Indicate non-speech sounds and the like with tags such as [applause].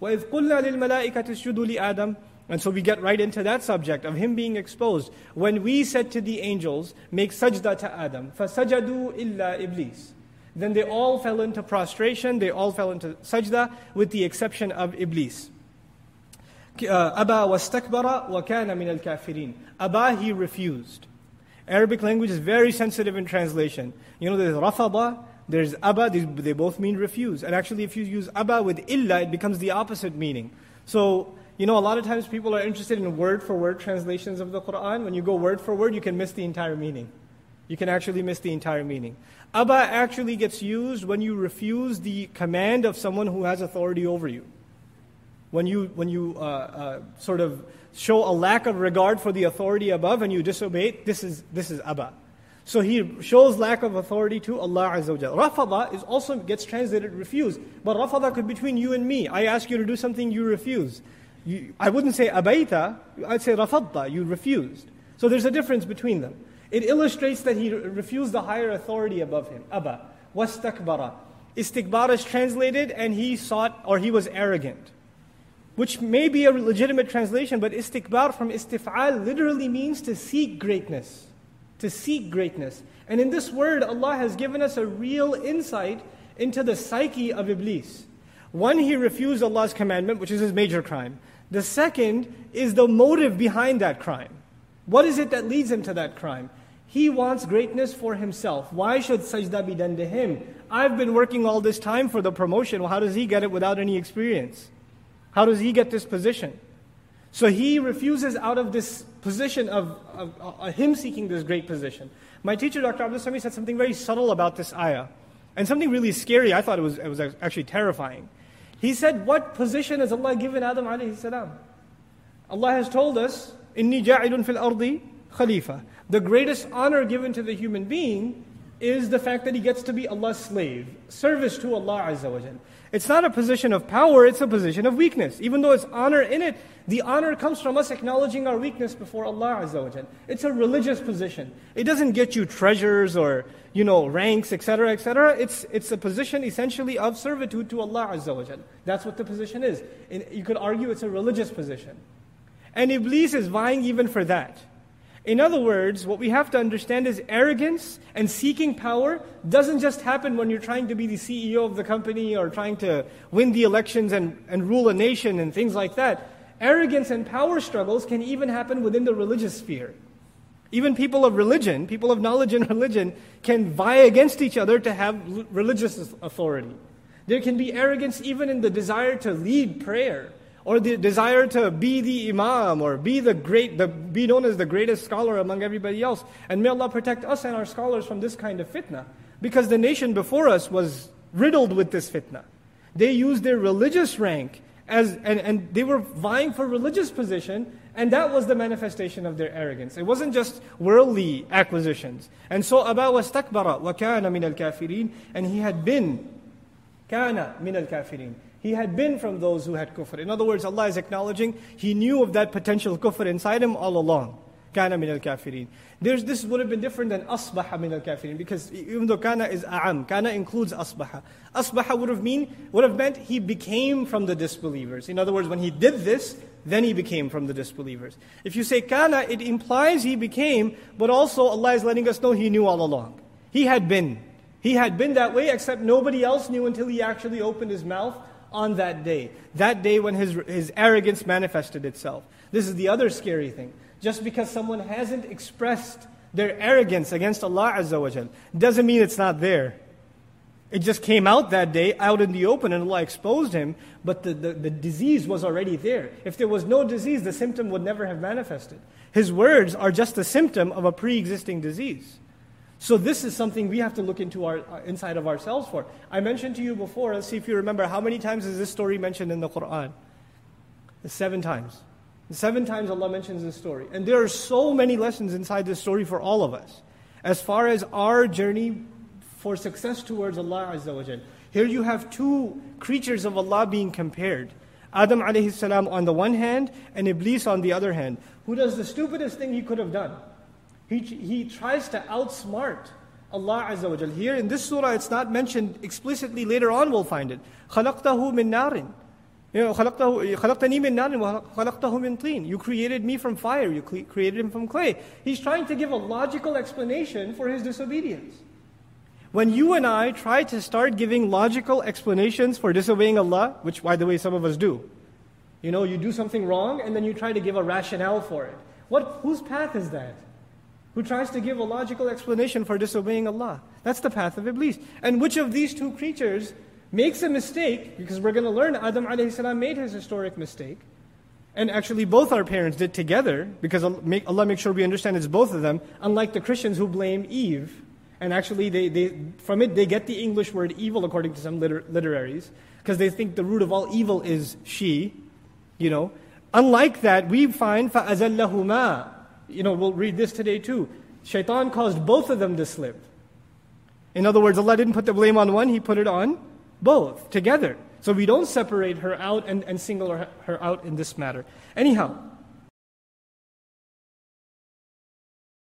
وَإِذْ قُلْنَا لِلْمَلَائِكَةِ اسْجُدُوا لِآدَمَ and so we get right into that subject of him being exposed. When we said to the angels, make sajda to Adam, فَسَجَدُوا إِلَّا إِبْلِيسِ Then they all fell into prostration, they all fell into sajda, with the exception of Iblis. Aba wastakbara wa kana min al-kafirin. Aba, he refused. Arabic language is very sensitive in translation. You know, there's rafada, there's aba, they both mean refuse. And actually, if you use aba with illa, it becomes the opposite meaning. So, you know, a lot of times people are interested in word for word translations of the Quran. When you go word for word, you can miss the entire meaning. You can actually miss the entire meaning. Aba actually gets used when you refuse the command of someone who has authority over you. When you, when you uh, uh, sort of show a lack of regard for the authority above and you disobey this is, this is Aba. So he shows lack of authority to Allah Azza wa Rafada is also gets translated refuse. But rafada could be between you and me. I ask you to do something, you refuse. You, I wouldn't say abaita, I'd say rafadta, you refused. So there's a difference between them. It illustrates that he refused the higher authority above him. Aba. Wastakbara. Istikbar is translated and he sought, or he was arrogant. Which may be a legitimate translation, but istikbar from istif'al literally means to seek greatness to seek greatness. And in this word, Allah has given us a real insight into the psyche of Iblis. One, he refused Allah's commandment, which is his major crime. The second is the motive behind that crime. What is it that leads him to that crime? He wants greatness for himself. Why should sajda be done to him? I've been working all this time for the promotion. Well, how does he get it without any experience? How does he get this position? So he refuses out of this position of, of, of him seeking this great position. My teacher, Dr. Abdul Sami, said something very subtle about this ayah. And something really scary. I thought it was, it was actually terrifying. He said, What position has Allah given Adam alayhi salam? Allah has told us, Inni ja'ilun fil ardi khalifa. The greatest honor given to the human being is the fact that he gets to be Allah's slave, service to Allah Azza wa It's not a position of power, it's a position of weakness. Even though it's honor in it, the honor comes from us acknowledging our weakness before Allah Azza wa It's a religious position. It doesn't get you treasures or, you know, ranks, etc., etc. It's, it's a position essentially of servitude to Allah Azza wa That's what the position is. And you could argue it's a religious position. And Iblis is vying even for that. In other words, what we have to understand is arrogance and seeking power doesn't just happen when you're trying to be the CEO of the company or trying to win the elections and, and rule a nation and things like that. Arrogance and power struggles can even happen within the religious sphere. Even people of religion, people of knowledge and [laughs] religion, can vie against each other to have religious authority. There can be arrogance even in the desire to lead prayer or the desire to be the imam or be the great the, be known as the greatest scholar among everybody else. And may allah protect us and our scholars from this kind of fitna. Because the nation before us was riddled with this fitna. They used their religious rank as and, and they were vying for religious position and that was the manifestation of their arrogance. It wasn't just worldly acquisitions. And so aba wastakbara wa kana min al-kafirin and he had been kana min al-kafirin he had been from those who had kufr. In other words, Allah is acknowledging He knew of that potential kufr inside him all along. Kana min al kafirin. There's, this would have been different than asbaha min al kafirin because even though kana is a'am, kana includes asbaha. Asbaha would have mean would have meant he became from the disbelievers. In other words, when he did this, then he became from the disbelievers. If you say kana, it implies he became, but also Allah is letting us know he knew all along. He had been. He had been that way, except nobody else knew until he actually opened his mouth on that day. That day when his, his arrogance manifested itself. This is the other scary thing. Just because someone hasn't expressed their arrogance against Allah Azza wa Jal, doesn't mean it's not there. It just came out that day, out in the open, and Allah exposed him, but the, the, the disease was already there. If there was no disease, the symptom would never have manifested. His words are just a symptom of a pre existing disease. So this is something we have to look into our uh, inside of ourselves for. I mentioned to you before, let's see if you remember, how many times is this story mentioned in the Quran? Seven times. Seven times Allah mentions this story. And there are so many lessons inside this story for all of us. As far as our journey for success towards Allah Azza wa Here you have two creatures of Allah being compared. Adam alayhi salam on the one hand, and Iblis on the other hand, who does the stupidest thing he could have done. He, he tries to outsmart Allah Azza wa Jal. Here in this surah, it's not mentioned explicitly. Later on, we'll find it. خَلَقْتَهُ مِن نَارٍ You know, خلقتني من نار وخلقته من طين. You created me from fire, you created him from clay. He's trying to give a logical explanation for his disobedience. When you and I try to start giving logical explanations for disobeying Allah, which by the way some of us do, you know, you do something wrong and then you try to give a rationale for it. What, whose path is that? Who tries to give a logical explanation for disobeying Allah? That's the path of Iblis. And which of these two creatures makes a mistake, because we're going to learn Adam alayhi made his historic mistake, and actually both our parents did together, because Allah makes sure we understand it's both of them, unlike the Christians who blame Eve. And actually, they, they, from it, they get the English word evil, according to some liter- literaries, because they think the root of all evil is she, you know. Unlike that, we find فَأَزَلَّهُمَا you know, we'll read this today too. Shaitan caused both of them to slip. In other words, Allah didn't put the blame on one, He put it on both together. So we don't separate her out and, and single her, her out in this matter. Anyhow,